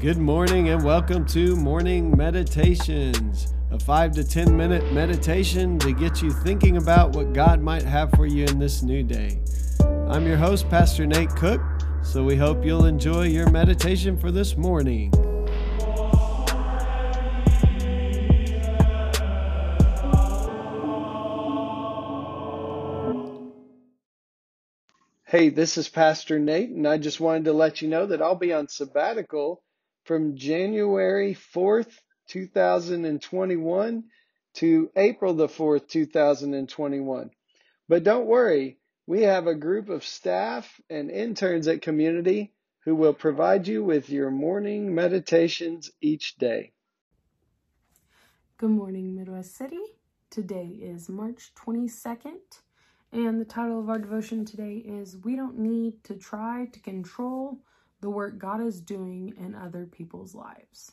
Good morning and welcome to Morning Meditations, a five to 10 minute meditation to get you thinking about what God might have for you in this new day. I'm your host, Pastor Nate Cook, so we hope you'll enjoy your meditation for this morning. Hey, this is Pastor Nate, and I just wanted to let you know that I'll be on sabbatical from January 4th, 2021 to April the 4th, 2021. But don't worry, we have a group of staff and interns at Community who will provide you with your morning meditations each day. Good morning, Midwest City. Today is March 22nd. And the title of our devotion today is We Don't Need to Try to Control the Work God is Doing in Other People's Lives.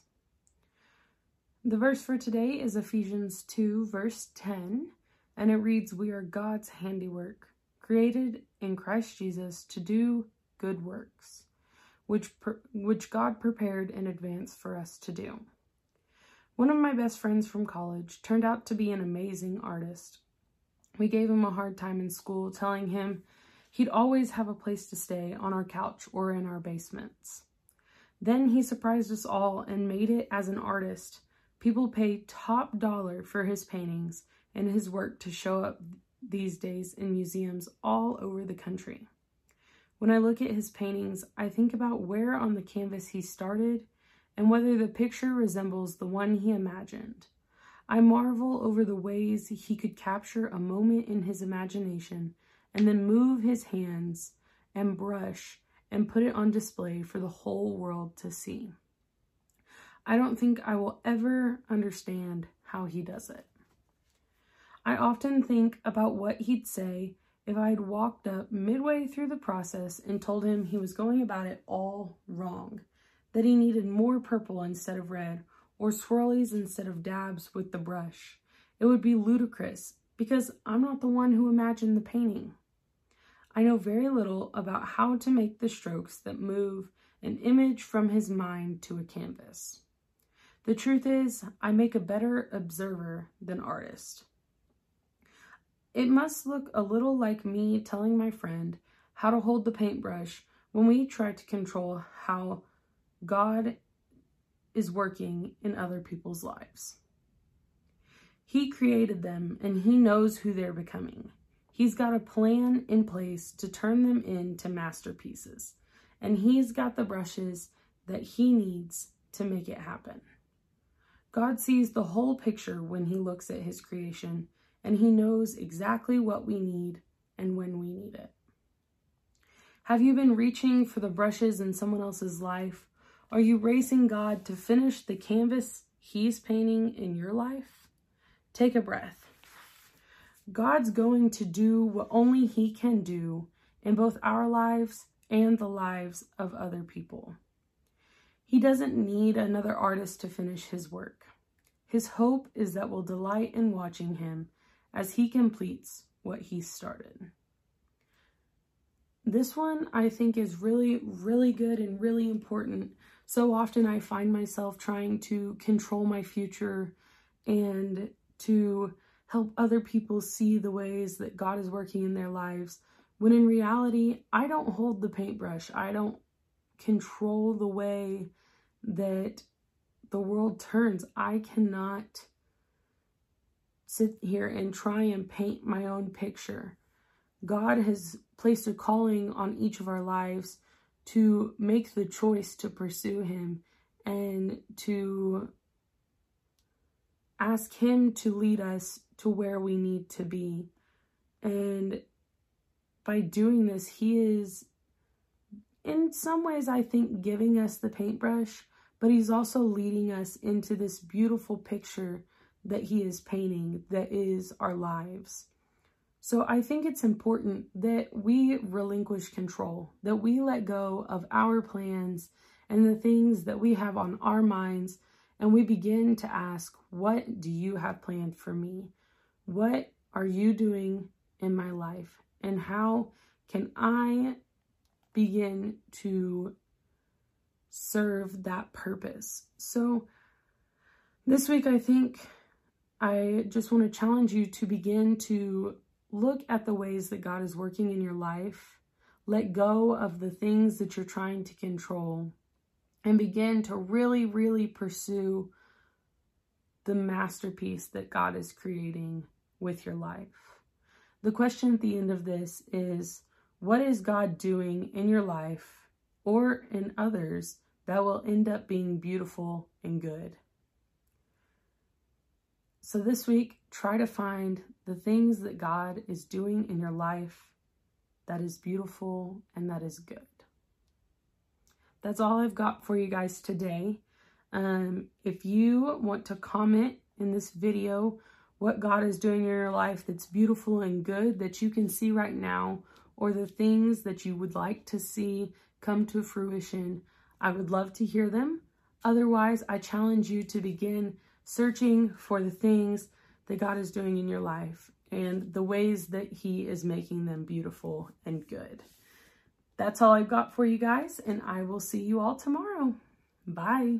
The verse for today is Ephesians 2, verse 10, and it reads We are God's handiwork, created in Christ Jesus to do good works, which, which God prepared in advance for us to do. One of my best friends from college turned out to be an amazing artist we gave him a hard time in school, telling him he'd always have a place to stay on our couch or in our basements. Then he surprised us all and made it as an artist. People pay top dollar for his paintings and his work to show up these days in museums all over the country. When I look at his paintings, I think about where on the canvas he started and whether the picture resembles the one he imagined. I marvel over the ways he could capture a moment in his imagination and then move his hands and brush and put it on display for the whole world to see. I don't think I will ever understand how he does it. I often think about what he'd say if I had walked up midway through the process and told him he was going about it all wrong, that he needed more purple instead of red, or swirlies instead of dabs with the brush. It would be ludicrous because I'm not the one who imagined the painting. I know very little about how to make the strokes that move an image from his mind to a canvas. The truth is, I make a better observer than artist. It must look a little like me telling my friend how to hold the paintbrush when we try to control how God is working in other people's lives. He created them and he knows who they're becoming. He's got a plan in place to turn them into masterpieces, and he's got the brushes that he needs to make it happen. God sees the whole picture when he looks at his creation, and he knows exactly what we need and when we need it. Have you been reaching for the brushes in someone else's life are you racing God to finish the canvas he's painting in your life? Take a breath. God's going to do what only he can do in both our lives and the lives of other people. He doesn't need another artist to finish his work. His hope is that we'll delight in watching him as he completes what he started. This one I think is really, really good and really important so often I find myself trying to control my future and to help other people see the ways that God is working in their lives. When in reality, I don't hold the paintbrush. I don't control the way that the world turns. I cannot sit here and try and paint my own picture. God has placed a calling on each of our lives to make the choice to pursue him and to ask him to lead us to where we need to be. And by doing this, he is in some ways, I think, giving us the paintbrush, but he's also leading us into this beautiful picture that he is painting that is our lives. So I think it's important that we relinquish control, that we let go of our plans and the things that we have on our minds, and we begin to ask, What do you have planned for me? What are you doing in my life? And how can I begin to serve that purpose. So this week, I think I just want to challenge you to begin to look at the ways that God is working in your life. Let go of the things that you're trying to control and begin to really, really pursue the masterpiece that God is creating with your life. The question at the end of this is what is God doing in your life or in others that will end up being beautiful and good? So this week, try to find the things that God is doing in your life that is beautiful and that is good. That's all I've got for you guys today. Um, if you want to comment in this video what God is doing in your life that's beautiful and good that you can see right now, or the things that you would like to see come to fruition, I would love to hear them. Otherwise, I challenge you to begin searching for the things that God is doing in your life and the ways that He is making them beautiful and good. That's all I've got for you guys, and I will see you all tomorrow. Bye.